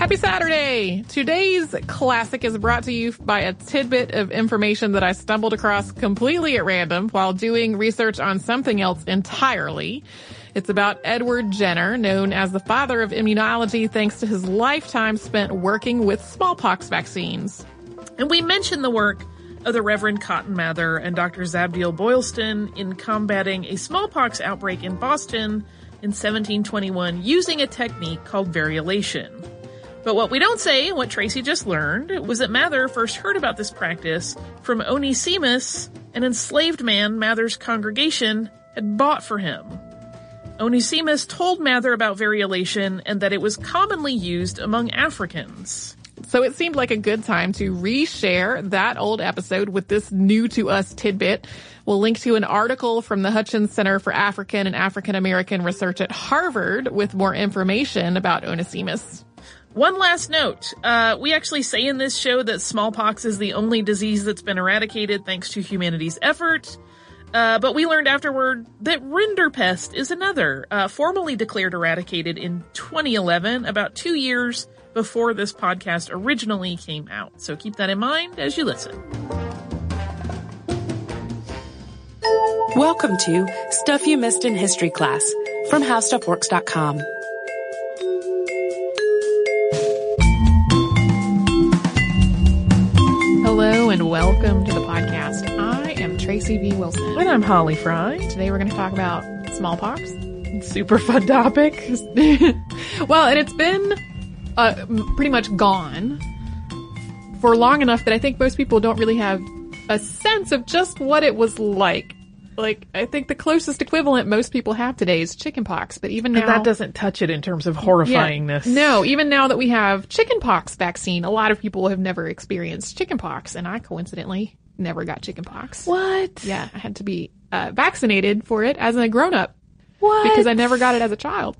Happy Saturday! Today's classic is brought to you by a tidbit of information that I stumbled across completely at random while doing research on something else entirely. It's about Edward Jenner, known as the father of immunology thanks to his lifetime spent working with smallpox vaccines. And we mentioned the work of the Reverend Cotton Mather and Dr. Zabdiel Boylston in combating a smallpox outbreak in Boston in 1721 using a technique called variolation. But what we don't say, what Tracy just learned, was that Mather first heard about this practice from Onesimus, an enslaved man Mather's congregation had bought for him. Onesimus told Mather about variolation and that it was commonly used among Africans. So it seemed like a good time to reshare that old episode with this new to us tidbit. We'll link to an article from the Hutchins Center for African and African American Research at Harvard with more information about Onesimus. One last note. Uh, we actually say in this show that smallpox is the only disease that's been eradicated thanks to humanity's effort. Uh, but we learned afterward that rinderpest is another, uh, formally declared eradicated in 2011, about two years before this podcast originally came out. So keep that in mind as you listen. Welcome to Stuff You Missed in History Class from HowStuffWorks.com. welcome to the podcast. I am Tracy V. Wilson. And I'm Holly Fry. Today we're going to talk about smallpox. Super fun topic. well, and it's been uh, pretty much gone for long enough that I think most people don't really have a sense of just what it was like. Like, I think the closest equivalent most people have today is chickenpox, but even now. And that doesn't touch it in terms of horrifyingness. Yeah, no, even now that we have chickenpox vaccine, a lot of people have never experienced chickenpox, and I coincidentally never got chickenpox. What? Yeah, I had to be uh, vaccinated for it as a grown up. What? Because I never got it as a child.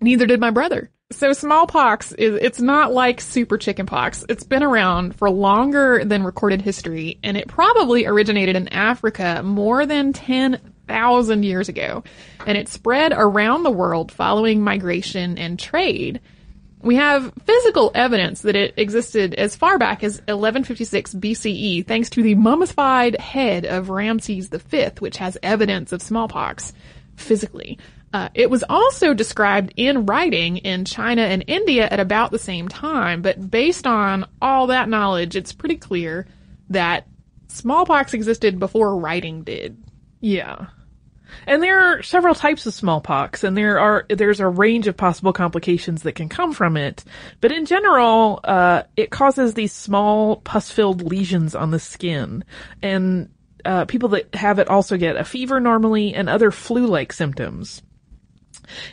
Neither did my brother. So smallpox is, it's not like super chickenpox. It's been around for longer than recorded history, and it probably originated in Africa more than 10,000 years ago. And it spread around the world following migration and trade. We have physical evidence that it existed as far back as 1156 BCE thanks to the mummified head of Ramses V, which has evidence of smallpox physically. Uh, it was also described in writing in China and India at about the same time, but based on all that knowledge, it's pretty clear that smallpox existed before writing did. Yeah. And there are several types of smallpox, and there are there's a range of possible complications that can come from it. But in general, uh, it causes these small pus-filled lesions on the skin, and uh, people that have it also get a fever normally and other flu-like symptoms.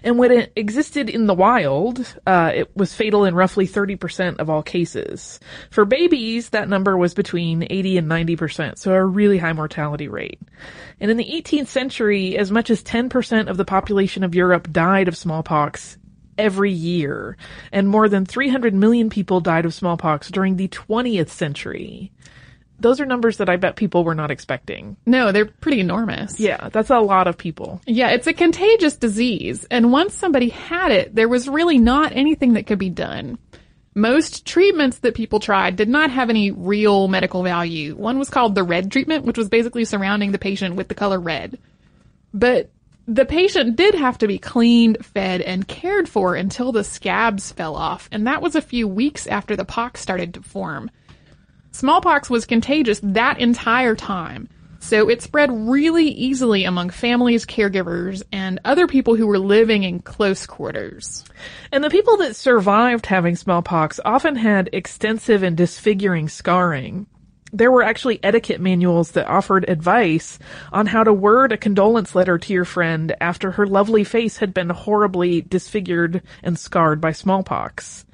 And when it existed in the wild, uh, it was fatal in roughly 30% of all cases. For babies, that number was between 80 and 90%, so a really high mortality rate. And in the 18th century, as much as 10% of the population of Europe died of smallpox every year, and more than 300 million people died of smallpox during the 20th century those are numbers that I bet people were not expecting. No, they're pretty enormous. Yeah, that's a lot of people. Yeah, it's a contagious disease, and once somebody had it, there was really not anything that could be done. Most treatments that people tried did not have any real medical value. One was called the red treatment, which was basically surrounding the patient with the color red. But the patient did have to be cleaned, fed, and cared for until the scabs fell off, and that was a few weeks after the pox started to form. Smallpox was contagious that entire time. So it spread really easily among families, caregivers, and other people who were living in close quarters. And the people that survived having smallpox often had extensive and disfiguring scarring. There were actually etiquette manuals that offered advice on how to word a condolence letter to your friend after her lovely face had been horribly disfigured and scarred by smallpox.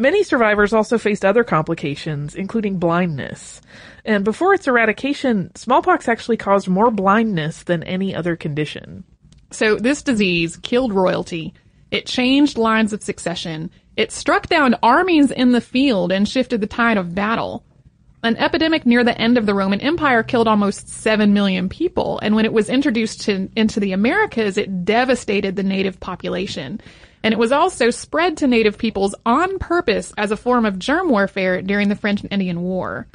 Many survivors also faced other complications, including blindness. And before its eradication, smallpox actually caused more blindness than any other condition. So this disease killed royalty. It changed lines of succession. It struck down armies in the field and shifted the tide of battle. An epidemic near the end of the Roman Empire killed almost 7 million people, and when it was introduced to, into the Americas, it devastated the native population and it was also spread to native peoples on purpose as a form of germ warfare during the French and Indian War.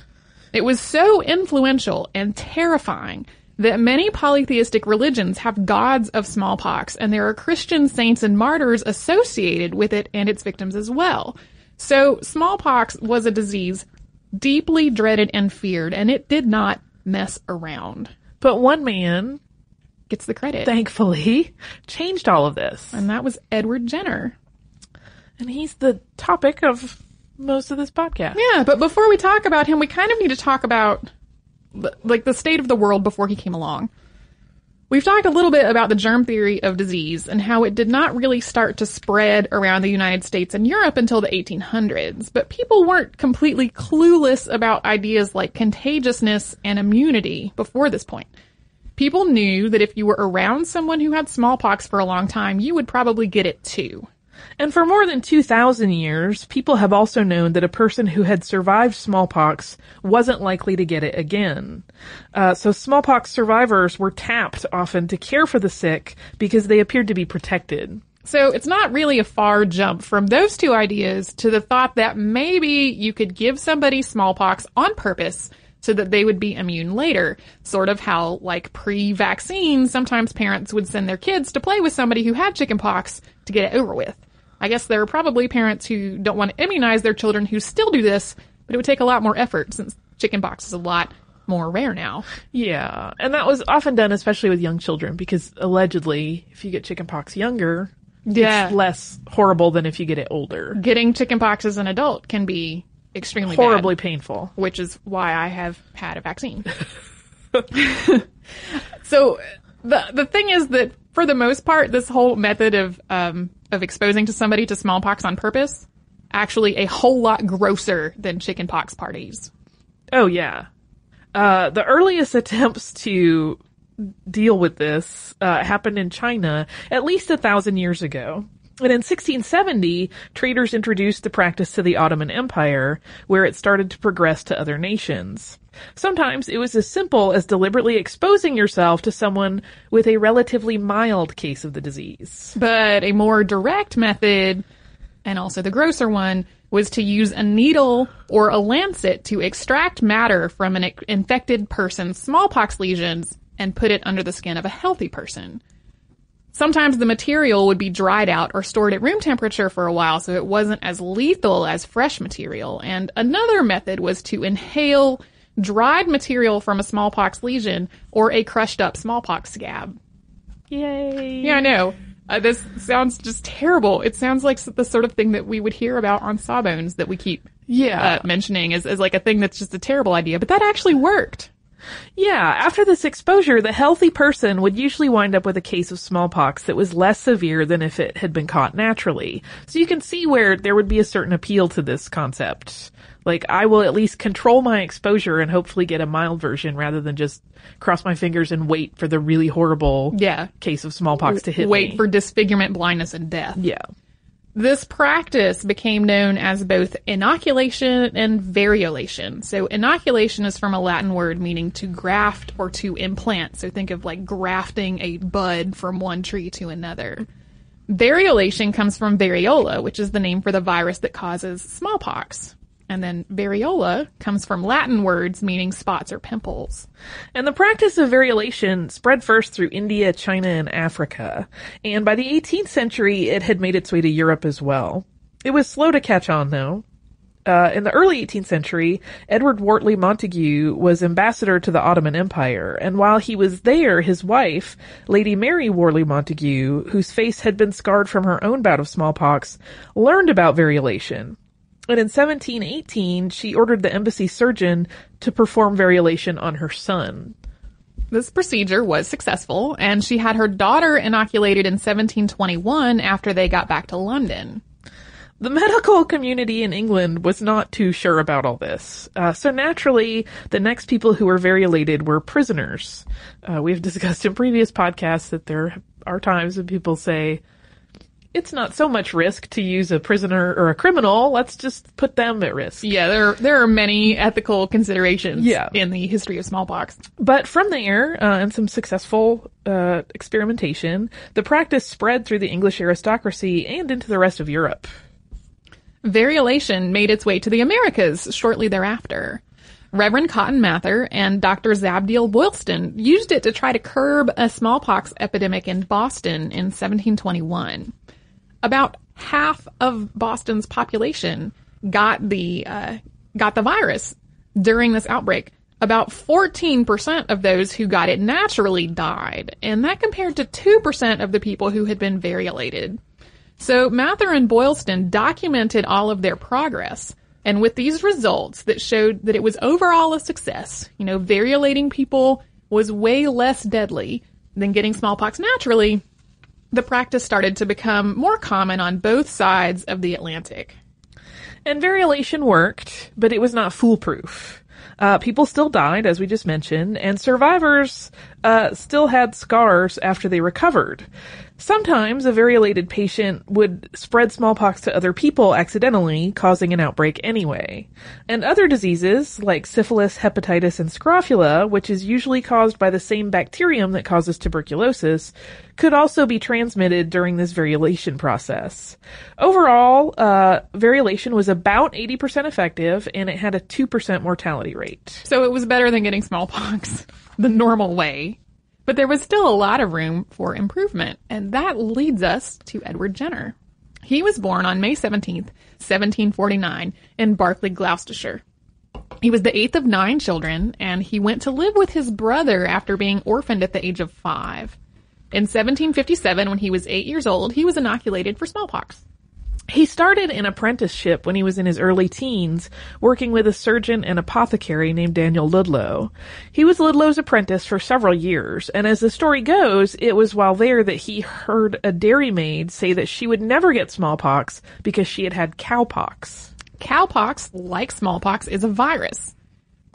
It was so influential and terrifying that many polytheistic religions have gods of smallpox, and there are Christian saints and martyrs associated with it and its victims as well. So smallpox was a disease deeply dreaded and feared, and it did not mess around. But one man gets the credit. thankfully, changed all of this. And that was Edward Jenner. And he's the topic of most of this podcast. Yeah, but before we talk about him, we kind of need to talk about like the state of the world before he came along. We've talked a little bit about the germ theory of disease and how it did not really start to spread around the United States and Europe until the 1800s, but people weren't completely clueless about ideas like contagiousness and immunity before this point. People knew that if you were around someone who had smallpox for a long time, you would probably get it too. And for more than 2,000 years, people have also known that a person who had survived smallpox wasn't likely to get it again. Uh, so smallpox survivors were tapped often to care for the sick because they appeared to be protected. So it's not really a far jump from those two ideas to the thought that maybe you could give somebody smallpox on purpose so that they would be immune later. Sort of how, like pre-vaccine, sometimes parents would send their kids to play with somebody who had chickenpox to get it over with. I guess there are probably parents who don't want to immunize their children who still do this, but it would take a lot more effort since chickenpox is a lot more rare now. Yeah, and that was often done especially with young children because allegedly, if you get chickenpox younger, yeah. it's less horrible than if you get it older. Getting chickenpox as an adult can be extremely horribly bad, painful, which is why I have had a vaccine. so the the thing is that for the most part, this whole method of um, of exposing to somebody to smallpox on purpose actually a whole lot grosser than chickenpox parties. Oh yeah, uh, the earliest attempts to deal with this uh, happened in China at least a thousand years ago. And in 1670, traders introduced the practice to the Ottoman Empire, where it started to progress to other nations. Sometimes it was as simple as deliberately exposing yourself to someone with a relatively mild case of the disease. But a more direct method, and also the grosser one, was to use a needle or a lancet to extract matter from an infected person's smallpox lesions and put it under the skin of a healthy person. Sometimes the material would be dried out or stored at room temperature for a while so it wasn't as lethal as fresh material. And another method was to inhale dried material from a smallpox lesion or a crushed up smallpox scab. Yay. Yeah, I know. Uh, this sounds just terrible. It sounds like the sort of thing that we would hear about on Sawbones that we keep Yeah. uh, mentioning as, as like a thing that's just a terrible idea, but that actually worked. Yeah, after this exposure, the healthy person would usually wind up with a case of smallpox that was less severe than if it had been caught naturally. So you can see where there would be a certain appeal to this concept. Like, I will at least control my exposure and hopefully get a mild version rather than just cross my fingers and wait for the really horrible Yeah. case of smallpox to hit Wait me. for disfigurement, blindness, and death. yeah. This practice became known as both inoculation and variolation. So inoculation is from a Latin word meaning to graft or to implant. So think of like grafting a bud from one tree to another. Variolation comes from variola, which is the name for the virus that causes smallpox. And then variola comes from Latin words meaning spots or pimples. And the practice of variolation spread first through India, China, and Africa. And by the 18th century, it had made its way to Europe as well. It was slow to catch on though. Uh, in the early 18th century, Edward Wortley Montagu was ambassador to the Ottoman Empire, and while he was there, his wife, Lady Mary Wortley Montagu, whose face had been scarred from her own bout of smallpox, learned about variolation. And in 1718, she ordered the embassy surgeon to perform variolation on her son. This procedure was successful, and she had her daughter inoculated in 1721 after they got back to London. The medical community in England was not too sure about all this. Uh, so naturally, the next people who were variolated were prisoners. Uh, we've discussed in previous podcasts that there are times when people say, it's not so much risk to use a prisoner or a criminal. Let's just put them at risk. Yeah, there there are many ethical considerations Yeah. in the history of smallpox. But from there, uh, and some successful uh, experimentation, the practice spread through the English aristocracy and into the rest of Europe. Variolation made its way to the Americas shortly thereafter. Reverend Cotton Mather and Dr. Zabdiel Boylston used it to try to curb a smallpox epidemic in Boston in 1721. About half of Boston's population got the uh, got the virus during this outbreak. About 14% of those who got it naturally died, and that compared to 2% of the people who had been variolated. So Mather and Boylston documented all of their progress. And with these results that showed that it was overall a success, you know, variolating people was way less deadly than getting smallpox naturally, the practice started to become more common on both sides of the Atlantic. And variolation worked, but it was not foolproof. Uh, people still died, as we just mentioned, and survivors uh, still had scars after they recovered. Sometimes a variolated patient would spread smallpox to other people accidentally, causing an outbreak anyway. And other diseases, like syphilis, hepatitis, and scrofula, which is usually caused by the same bacterium that causes tuberculosis, could also be transmitted during this variolation process. Overall, uh, variolation was about 80% effective, and it had a 2% mortality rate. So it was better than getting smallpox the normal way. But there was still a lot of room for improvement, and that leads us to Edward Jenner. He was born on May 17th, 1749, in Berkeley, Gloucestershire. He was the eighth of nine children, and he went to live with his brother after being orphaned at the age of five. In 1757, when he was eight years old, he was inoculated for smallpox. He started an apprenticeship when he was in his early teens, working with a surgeon and apothecary named Daniel Ludlow. He was Ludlow's apprentice for several years, and as the story goes, it was while there that he heard a dairymaid say that she would never get smallpox because she had had cowpox. Cowpox, like smallpox, is a virus.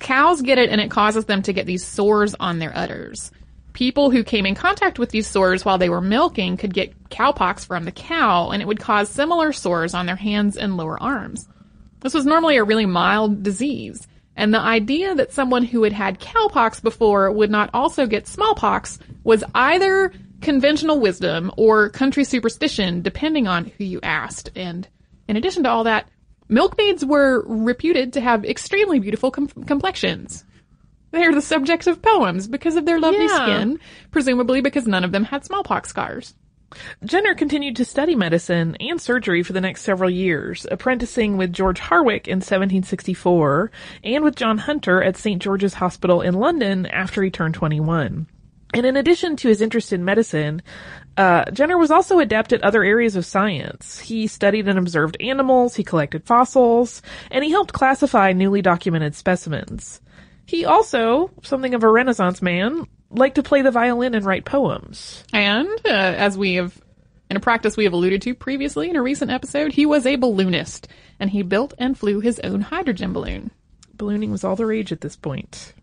Cows get it and it causes them to get these sores on their udders. People who came in contact with these sores while they were milking could get cowpox from the cow and it would cause similar sores on their hands and lower arms. This was normally a really mild disease. And the idea that someone who had had cowpox before would not also get smallpox was either conventional wisdom or country superstition, depending on who you asked. And in addition to all that, milkmaids were reputed to have extremely beautiful com- complexions. They're the subjects of poems because of their lovely Yeah. skin, presumably because none of them had smallpox scars. Jenner continued to study medicine and surgery for the next several years, apprenticing with George Harwick in 1764 and with John Hunter at St. George's Hospital in London after he turned 21. And in addition to his interest in medicine, uh, Jenner was also adept at other areas of science. He studied and observed animals, he collected fossils, and he helped classify newly documented specimens. He also, something of a Renaissance man, liked to play the violin and write poems. And uh, as we have, in a practice we have alluded to previously in a recent episode, he was a balloonist, and he built and flew his own hydrogen balloon. Ballooning was all the rage at this point.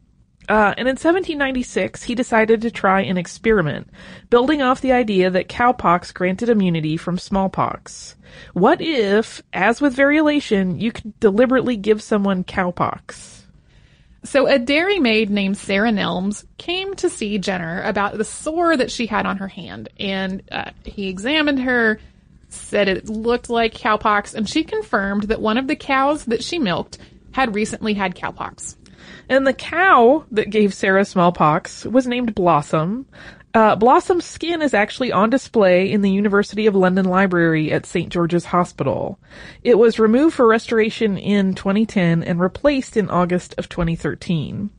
Uh, and in 1796, he decided to try an experiment, building off the idea that cowpox granted immunity from smallpox. What if, as with variolation, you could deliberately give someone cowpox? So a dairymaid named Sarah Nelms came to see Jenner about the sore that she had on her hand, and uh, he examined her, said it looked like cowpox, and she confirmed that one of the cows that she milked had recently had cowpox. And the cow that gave Sarah smallpox was named Blossom, uh, Blossom's skin is actually on display in the University of London Library at St. George's Hospital. It was removed for restoration in 2010 and replaced in August of 2013.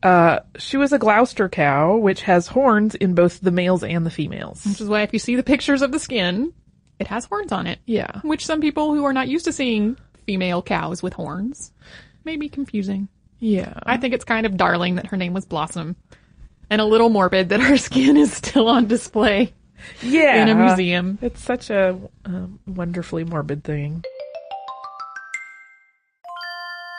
Uh, she was a Gloucester cow, which has horns in both the males and the females. Which is why if you see the pictures of the skin, it has horns on it. Yeah. Which some people who are not used to seeing female cows with horns may be confusing. Yeah. I think it's kind of darling that her name was Blossom and a little morbid that her skin is still on display. Yeah. In a museum. It's such a um, wonderfully morbid thing.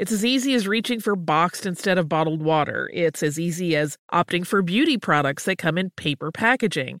It's as easy as reaching for boxed instead of bottled water. It's as easy as opting for beauty products that come in paper packaging.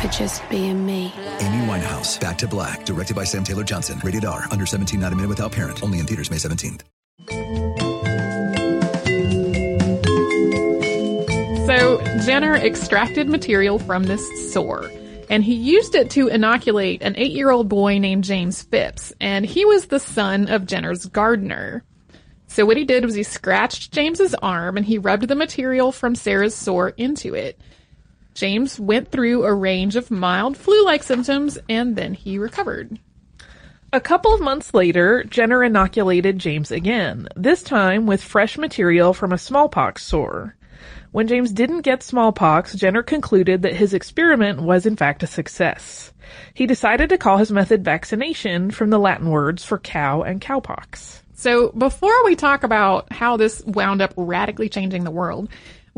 for just being me. Amy Winehouse, Back to Black, directed by Sam Taylor Johnson. Rated R, under 17, not a minute without parent. Only in theaters May 17th. So Jenner extracted material from this sore. And he used it to inoculate an eight year old boy named James Phipps, and he was the son of Jenner's gardener. So what he did was he scratched James's arm and he rubbed the material from Sarah's sore into it. James went through a range of mild flu-like symptoms and then he recovered. A couple of months later, Jenner inoculated James again, this time with fresh material from a smallpox sore. When James didn't get smallpox, Jenner concluded that his experiment was in fact a success. He decided to call his method vaccination from the Latin words for cow and cowpox. So before we talk about how this wound up radically changing the world,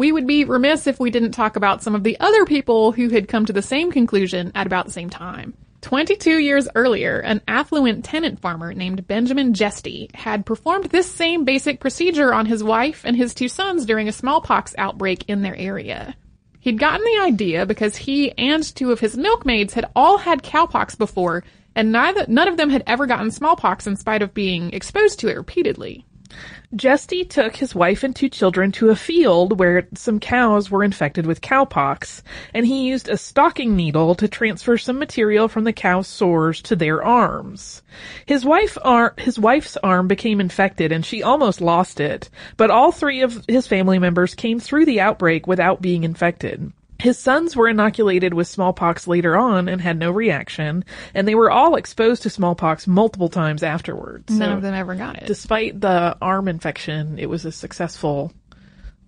we would be remiss if we didn't talk about some of the other people who had come to the same conclusion at about the same time. 22 years earlier, an affluent tenant farmer named Benjamin Jesty had performed this same basic procedure on his wife and his two sons during a smallpox outbreak in their area. He'd gotten the idea because he and two of his milkmaids had all had cowpox before, and neither, none of them had ever gotten smallpox in spite of being exposed to it repeatedly. Jesty took his wife and two children to a field where some cows were infected with cowpox, and he used a stocking needle to transfer some material from the cow's sores to their arms. His wife ar- his wife's arm became infected and she almost lost it, but all three of his family members came through the outbreak without being infected. His sons were inoculated with smallpox later on and had no reaction, and they were all exposed to smallpox multiple times afterwards. None so, of them ever got it. Despite the arm infection, it was a successful,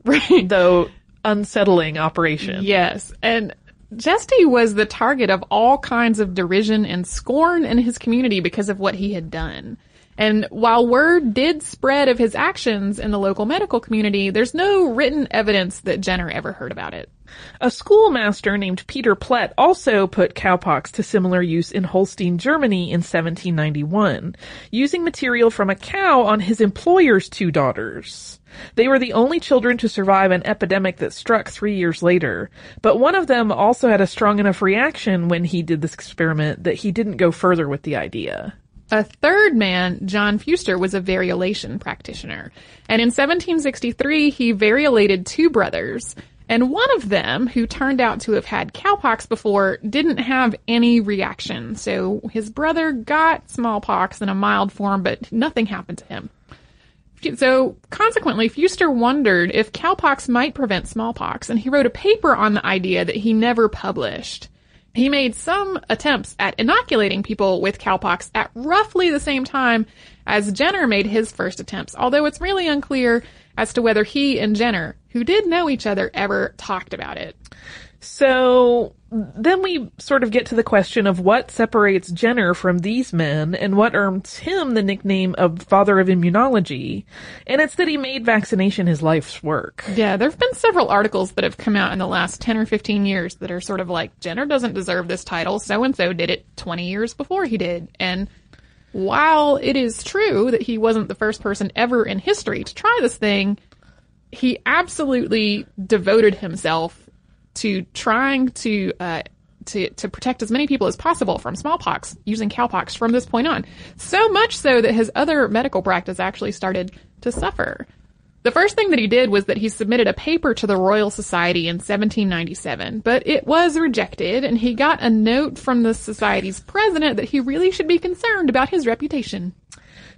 right. though unsettling operation. Yes. And Jesty was the target of all kinds of derision and scorn in his community because of what he had done. And while word did spread of his actions in the local medical community, there's no written evidence that Jenner ever heard about it. A schoolmaster named Peter Plett also put cowpox to similar use in Holstein, Germany in 1791, using material from a cow on his employer's two daughters. They were the only children to survive an epidemic that struck three years later, but one of them also had a strong enough reaction when he did this experiment that he didn't go further with the idea. A third man, John Fewster, was a variolation practitioner. And in 1763, he variolated two brothers. And one of them, who turned out to have had cowpox before, didn't have any reaction. So his brother got smallpox in a mild form, but nothing happened to him. So consequently, Fewster wondered if cowpox might prevent smallpox, and he wrote a paper on the idea that he never published. He made some attempts at inoculating people with cowpox at roughly the same time as Jenner made his first attempts, although it's really unclear as to whether he and Jenner, who did know each other, ever talked about it. So then we sort of get to the question of what separates Jenner from these men and what earns him the nickname of father of immunology. And it's that he made vaccination his life's work. Yeah, there have been several articles that have come out in the last 10 or 15 years that are sort of like, Jenner doesn't deserve this title. So and so did it 20 years before he did. And while it is true that he wasn't the first person ever in history to try this thing, he absolutely devoted himself to trying to uh, to to protect as many people as possible from smallpox using cowpox from this point on. So much so that his other medical practice actually started to suffer. The first thing that he did was that he submitted a paper to the Royal Society in 1797, but it was rejected, and he got a note from the Society's president that he really should be concerned about his reputation.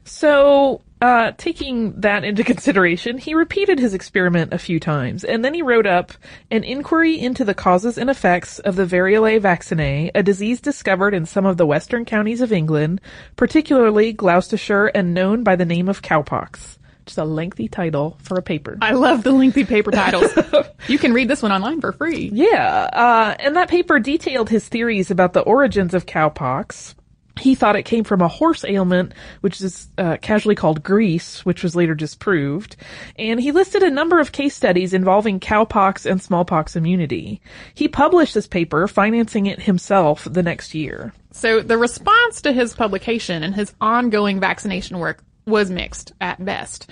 So, uh, taking that into consideration, he repeated his experiment a few times, and then he wrote up an inquiry into the causes and effects of the variolae vaccinae, a disease discovered in some of the western counties of England, particularly Gloucestershire and known by the name of cowpox. Just a lengthy title for a paper. I love the lengthy paper titles. you can read this one online for free. Yeah, uh, and that paper detailed his theories about the origins of cowpox. He thought it came from a horse ailment, which is uh, casually called grease, which was later disproved. And he listed a number of case studies involving cowpox and smallpox immunity. He published this paper, financing it himself the next year. So the response to his publication and his ongoing vaccination work was mixed at best.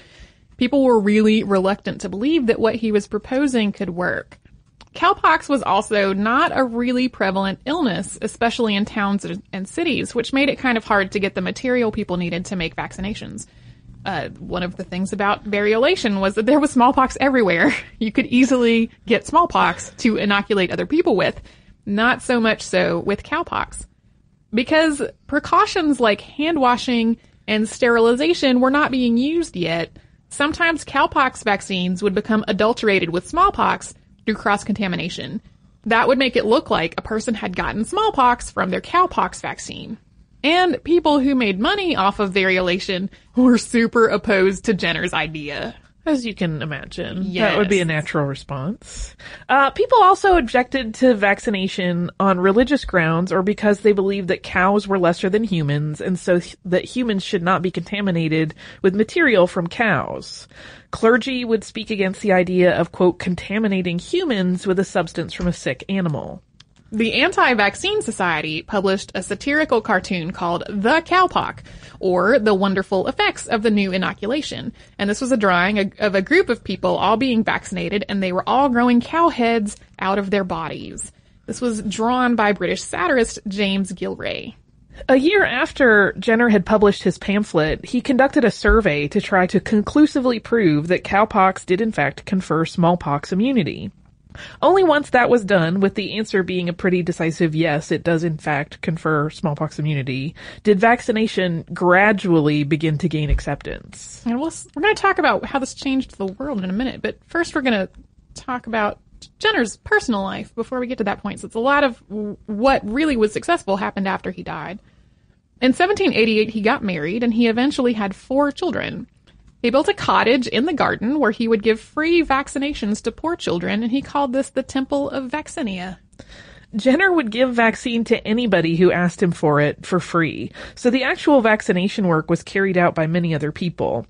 People were really reluctant to believe that what he was proposing could work. Cowpox was also not a really prevalent illness, especially in towns and cities, which made it kind of hard to get the material people needed to make vaccinations. Uh, one of the things about variolation was that there was smallpox everywhere. You could easily get smallpox to inoculate other people with. Not so much so with cowpox. Because precautions like hand washing and sterilization were not being used yet, sometimes cowpox vaccines would become adulterated with smallpox through cross contamination. That would make it look like a person had gotten smallpox from their cowpox vaccine. And people who made money off of variolation were super opposed to Jenner's idea. As you can imagine. Yes. That would be a natural response. Uh, people also objected to vaccination on religious grounds or because they believed that cows were lesser than humans and so th- that humans should not be contaminated with material from cows. Clergy would speak against the idea of, quote, contaminating humans with a substance from a sick animal. The Anti-Vaccine Society published a satirical cartoon called The Cowpox, or The Wonderful Effects of the New Inoculation. And this was a drawing of a group of people all being vaccinated and they were all growing cow heads out of their bodies. This was drawn by British satirist James Gillray. A year after Jenner had published his pamphlet, he conducted a survey to try to conclusively prove that cowpox did in fact confer smallpox immunity. Only once that was done, with the answer being a pretty decisive yes, it does in fact confer smallpox immunity, did vaccination gradually begin to gain acceptance. And we'll, we're going to talk about how this changed the world in a minute, but first we're going to talk about Jenner's personal life before we get to that point, So it's a lot of what really was successful happened after he died. In 1788, he got married and he eventually had four children. He built a cottage in the garden where he would give free vaccinations to poor children, and he called this the Temple of Vaccinia. Jenner would give vaccine to anybody who asked him for it for free, so the actual vaccination work was carried out by many other people.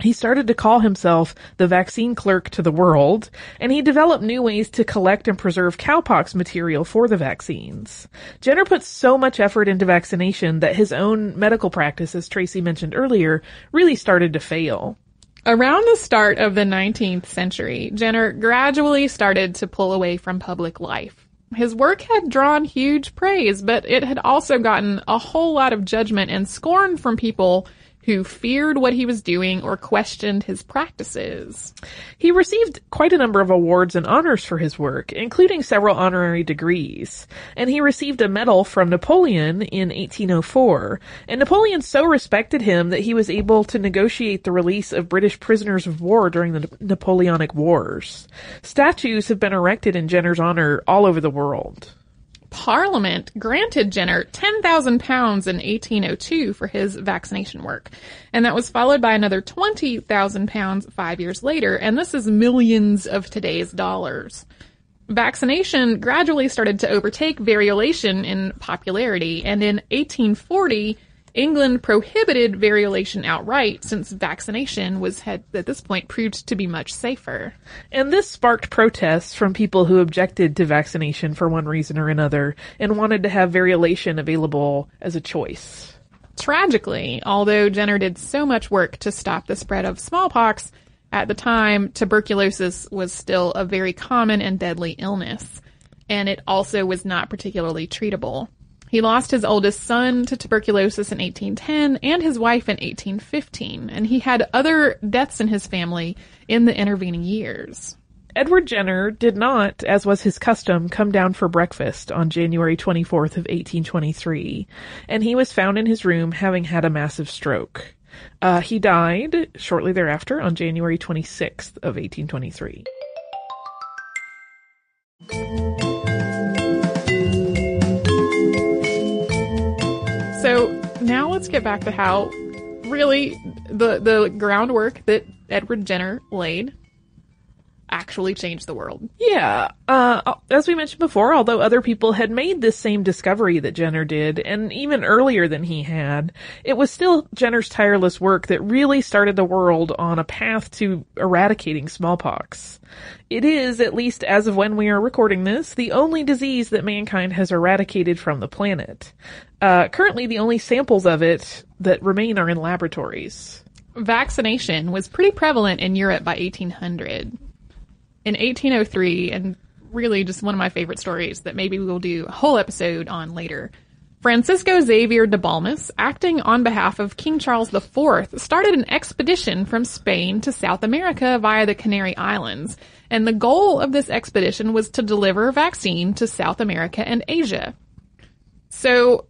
He started to call himself the vaccine clerk to the world, and he developed new ways to collect and preserve cowpox material for the vaccines. Jenner put so much effort into vaccination that his own medical practice, as Tracy mentioned earlier, really started to fail. Around the start of the 19th century, Jenner gradually started to pull away from public life. His work had drawn huge praise, but it had also gotten a whole lot of judgment and scorn from people who feared what he was doing or questioned his practices. He received quite a number of awards and honors for his work, including several honorary degrees, and he received a medal from Napoleon in 1804. And Napoleon so respected him that he was able to negotiate the release of British prisoners of war during the Napoleonic Wars. Statues have been erected in Jenner's honor all over the world. Parliament granted Jenner 10,000 pounds in 1802 for his vaccination work. And that was followed by another 20,000 pounds five years later. And this is millions of today's dollars. Vaccination gradually started to overtake variolation in popularity. And in 1840, England prohibited variolation outright since vaccination was had at this point proved to be much safer. And this sparked protests from people who objected to vaccination for one reason or another and wanted to have variolation available as a choice. Tragically, although Jenner did so much work to stop the spread of smallpox, at the time tuberculosis was still a very common and deadly illness, and it also was not particularly treatable. He lost his oldest son to tuberculosis in 1810 and his wife in 1815, and he had other deaths in his family in the intervening years. Edward Jenner did not, as was his custom, come down for breakfast on January 24th of 1823, and he was found in his room having had a massive stroke. Uh, he died shortly thereafter on January 26th of 1823. Now let's get back to how really the the groundwork that Edward Jenner laid actually change the world. Yeah, uh, as we mentioned before, although other people had made this same discovery that Jenner did, and even earlier than he had, it was still Jenner's tireless work that really started the world on a path to eradicating smallpox. It is, at least as of when we are recording this, the only disease that mankind has eradicated from the planet. Uh, currently, the only samples of it that remain are in laboratories. Vaccination was pretty prevalent in Europe by 1800 in 1803, and really just one of my favorite stories that maybe we'll do a whole episode on later. Francisco Xavier de Balmis, acting on behalf of King Charles IV, started an expedition from Spain to South America via the Canary Islands. And the goal of this expedition was to deliver vaccine to South America and Asia. So,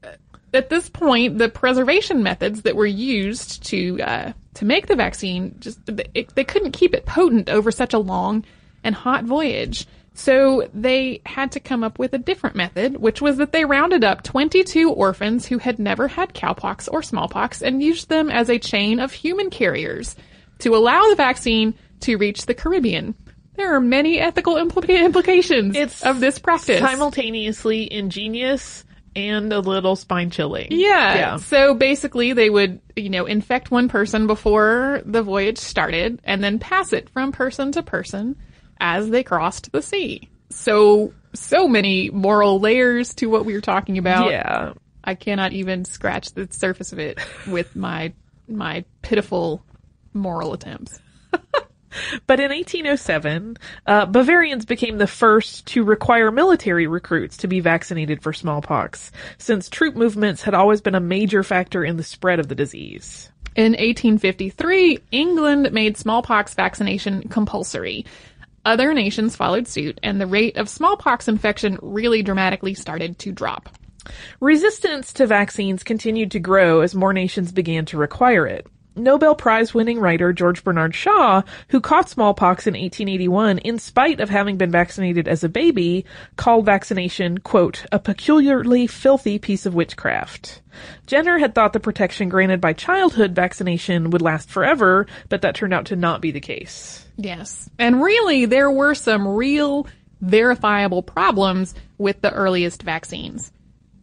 at this point, the preservation methods that were used to uh, to make the vaccine just they, they couldn't keep it potent over such a long and hot voyage. So they had to come up with a different method, which was that they rounded up 22 orphans who had never had cowpox or smallpox and used them as a chain of human carriers to allow the vaccine to reach the Caribbean. There are many ethical impl- implications It's of this practice. Simultaneously ingenious and a little spine chilling. Yeah. Yeah. So basically they would, you know, infect one person before the voyage started and then pass it from person to person as they crossed the sea. So, so many moral layers to what we were talking about. Yeah. I cannot even scratch the surface of it with my, my pitiful moral attempts. But in 1807, uh, Bavarians became the first to require military recruits to be vaccinated for smallpox, since troop movements had always been a major factor in the spread of the disease. In 1853, England made smallpox vaccination compulsory. Other nations followed suit, and the rate of smallpox infection really dramatically started to drop. Resistance to vaccines continued to grow as more nations began to require it. Nobel Prize winning writer George Bernard Shaw, who caught smallpox in 1881 in spite of having been vaccinated as a baby, called vaccination, quote, a peculiarly filthy piece of witchcraft. Jenner had thought the protection granted by childhood vaccination would last forever, but that turned out to not be the case. Yes. And really, there were some real verifiable problems with the earliest vaccines.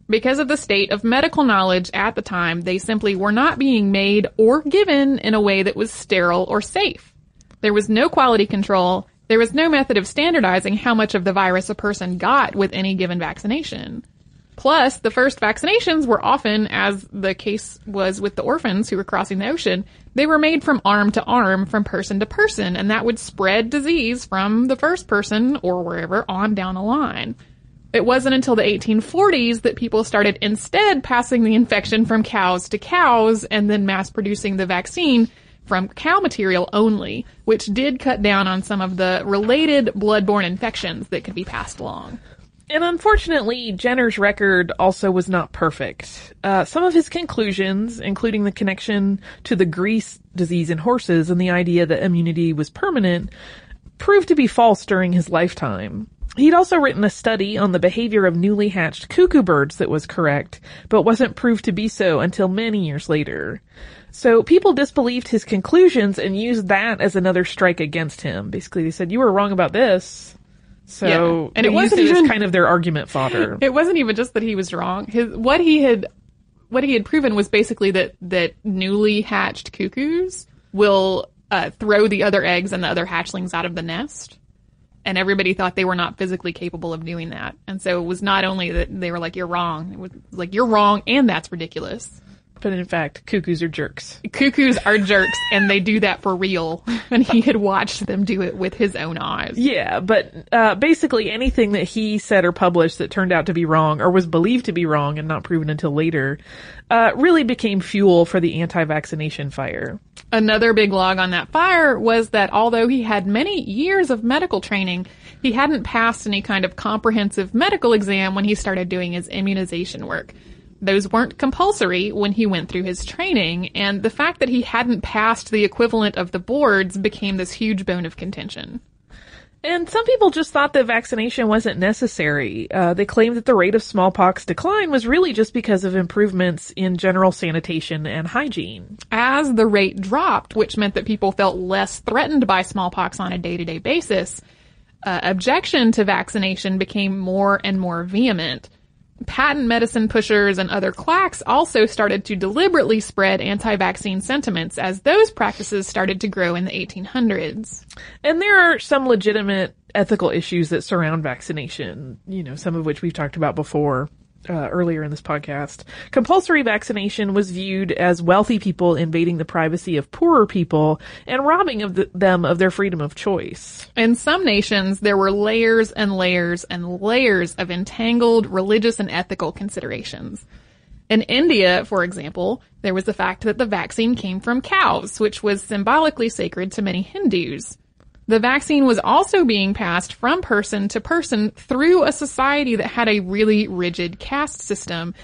Because of the state of medical knowledge at the time, they simply were not being made or given in a way that was sterile or safe. There was no quality control. There was no method of standardizing how much of the virus a person got with any given vaccination. Plus, the first vaccinations were often, as the case was with the orphans who were crossing the ocean, they were made from arm to arm, from person to person, and that would spread disease from the first person or wherever on down the line. It wasn't until the 1840s that people started instead passing the infection from cows to cows and then mass producing the vaccine from cow material only, which did cut down on some of the related bloodborne infections that could be passed along. And unfortunately, Jenner's record also was not perfect. Uh, some of his conclusions, including the connection to the grease disease in horses and the idea that immunity was permanent, proved to be false during his lifetime. He'd also written a study on the behavior of newly hatched cuckoo birds that was correct, but wasn't proved to be so until many years later. So people disbelieved his conclusions and used that as another strike against him. Basically, they said, you were wrong about this. So, Yeah. And it wasn't it even- kind of their argument fodder. It wasn't even just that he was wrong. His what he had what he had proven was basically that that newly hatched cuckoos will uh, throw the other eggs and the other hatchlings out of the nest. And everybody thought they were not physically capable of doing that. And so it was not only that they were like, you're wrong. It was like, you're wrong and that's ridiculous. But in fact, cuckoos are jerks. Cuckoos are jerks and they do that for real. And he had watched them do it with his own eyes. Yeah, but uh, basically anything that he said or published that turned out to be wrong or was believed to be wrong and not proven until later uh, really became fuel for the anti-vaccination fire. Another big log on that fire was that although he had many years of medical training, he hadn't passed any kind of comprehensive medical exam when he started doing his immunization work. Those weren't compulsory when he went through his training, and the fact that he hadn't passed the equivalent of the boards became this huge bone of contention. And some people just thought that vaccination wasn't necessary. Uh, they claimed that the rate of smallpox decline was really just because of improvements in general sanitation and hygiene. As the rate dropped, which meant that people felt less threatened by smallpox on a day-to-day basis, uh, objection to vaccination became more and more vehement patent medicine pushers and other quacks also started to deliberately spread anti-vaccine sentiments as those practices started to grow in the 1800s. And there are some legitimate ethical issues that surround vaccination, you know, some of which we've talked about before uh, earlier in this podcast. Compulsory vaccination was viewed as wealthy people invading the privacy of poorer people and robbing of the, them of their freedom of choice. In some nations, there were layers and layers and layers of entangled religious and ethical considerations. In India, for example, there was the fact that the vaccine came from cows, which was symbolically sacred to many Hindus. The vaccine was also being passed from person to person through a society that had a really rigid caste system.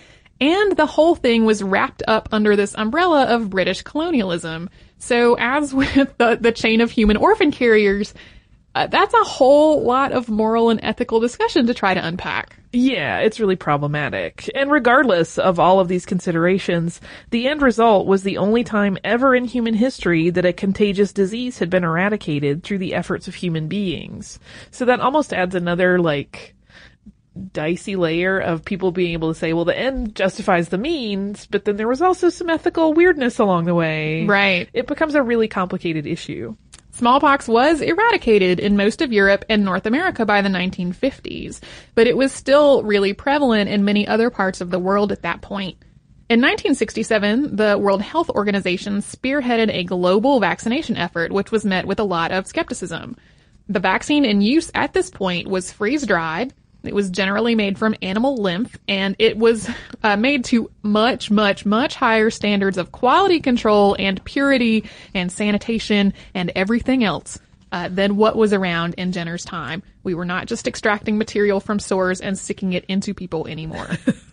And the whole thing was wrapped up under this umbrella of British colonialism. So as with the, the chain of human orphan carriers, uh, that's a whole lot of moral and ethical discussion to try to unpack. Yeah, it's really problematic. And regardless of all of these considerations, the end result was the only time ever in human history that a contagious disease had been eradicated through the efforts of human beings. So that almost adds another, like, dicey layer of people being able to say, well, the end justifies the means, but then there was also some ethical weirdness along the way. Right. It becomes a really complicated issue. Smallpox was eradicated in most of Europe and North America by the 1950s, but it was still really prevalent in many other parts of the world at that point. In 1967, the World Health Organization spearheaded a global vaccination effort, which was met with a lot of skepticism. The vaccine in use at this point was freeze dried, it was generally made from animal lymph and it was uh, made to much, much, much higher standards of quality control and purity and sanitation and everything else uh, than what was around in Jenner's time. We were not just extracting material from sores and sticking it into people anymore.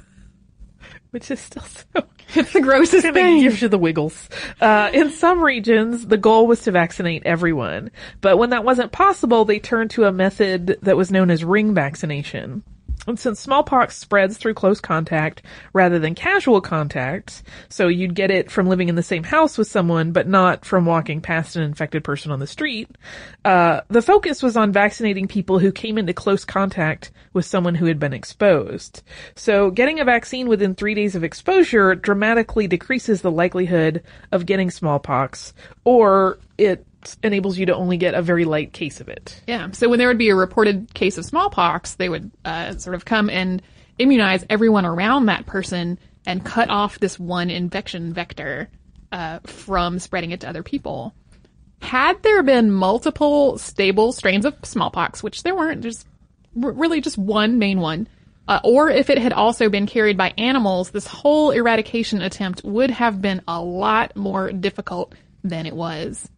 Which is still so it's the grossest It thing. gives you the wiggles. Uh, in some regions, the goal was to vaccinate everyone. But when that wasn't possible, they turned to a method that was known as ring vaccination. And since smallpox spreads through close contact rather than casual contact, so you'd get it from living in the same house with someone, but not from walking past an infected person on the street, uh, the focus was on vaccinating people who came into close contact with someone who had been exposed. So getting a vaccine within three days of exposure dramatically decreases the likelihood of getting smallpox, or it enables you to only get a very light case of it. Yeah. So when there would be a reported case of smallpox, they would uh, sort of come and immunize everyone around that person and cut off this one infection vector uh, from spreading it to other people. Had there been multiple stable strains of smallpox, which there weren't, there's really just one main one, uh, or if it had also been carried by animals, this whole eradication attempt would have been a lot more difficult than it was.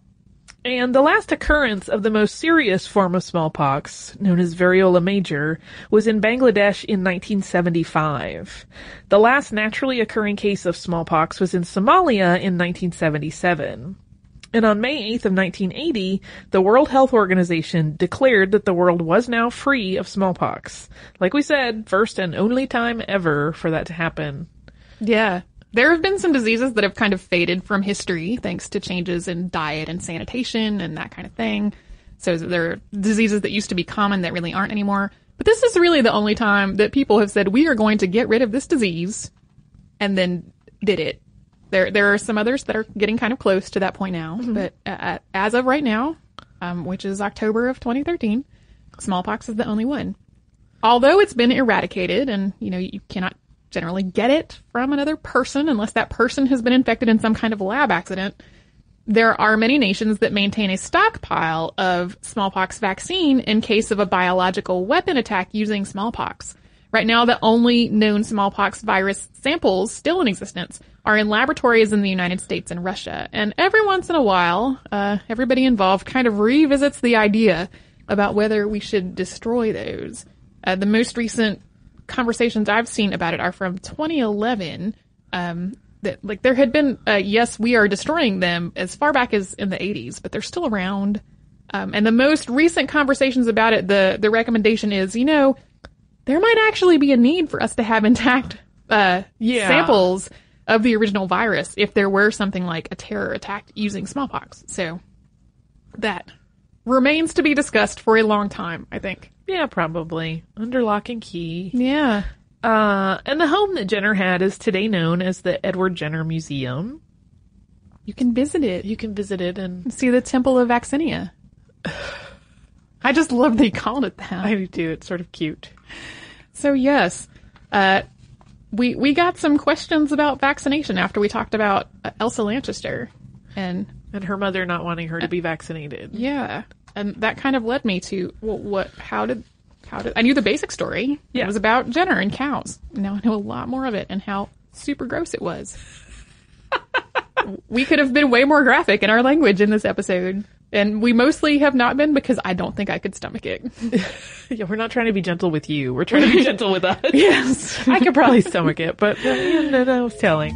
And the last occurrence of the most serious form of smallpox, known as variola major, was in Bangladesh in 1975. The last naturally occurring case of smallpox was in Somalia in 1977. And on May 8th of 1980, the World Health Organization declared that the world was now free of smallpox. Like we said, first and only time ever for that to happen. Yeah. There have been some diseases that have kind of faded from history thanks to changes in diet and sanitation and that kind of thing. So there are diseases that used to be common that really aren't anymore. But this is really the only time that people have said, we are going to get rid of this disease and then did it. There, there are some others that are getting kind of close to that point now, but uh, as of right now, um, which is October of 2013, smallpox is the only one. Although it's been eradicated and, you know, you cannot generally get it from another person unless that person has been infected in some kind of lab accident. There are many nations that maintain a stockpile of smallpox vaccine in case of a biological weapon attack using smallpox. Right now, the only known smallpox virus samples still in existence are in laboratories in the United States and Russia. And every once in a while, uh, everybody involved kind of revisits the idea about whether we should destroy those. Uh, the most recent conversations I've seen about it are from 2011. Um, that like there had been, uh, yes, we are destroying them as far back as in the 80s, but they're still around. Um, and the most recent conversations about it, the the recommendation is, you know, there might actually be a need for us to have intact uh, Yeah. samples of the original virus if there were something like a terror attack using smallpox. So that remains to be discussed for a long time, I think. Yeah, probably. Under lock and key. Yeah. Uh, and the home that Jenner had is today known as the Edward Jenner Museum. You can visit it. You can visit it and see the Temple of Vaccinia. I just love they called it that. I do too. It's sort of cute. So yes, uh, we we got some questions about vaccination after we talked about uh, Elsa Lanchester, and And her mother not wanting her to be vaccinated. yeah, and that kind of led me to well, what? How did? How did? I knew the basic story. Yeah. It was about Jenner and cows. Now I know a lot more of it and how super gross it was. we could have been way more graphic in our language in this episode. And we mostly have not been because I don't think I could stomach it. Yeah, we're not trying to be gentle with you. We're trying to be gentle with us. yes. I could probably stomach it, but yeah, no, no, I was telling.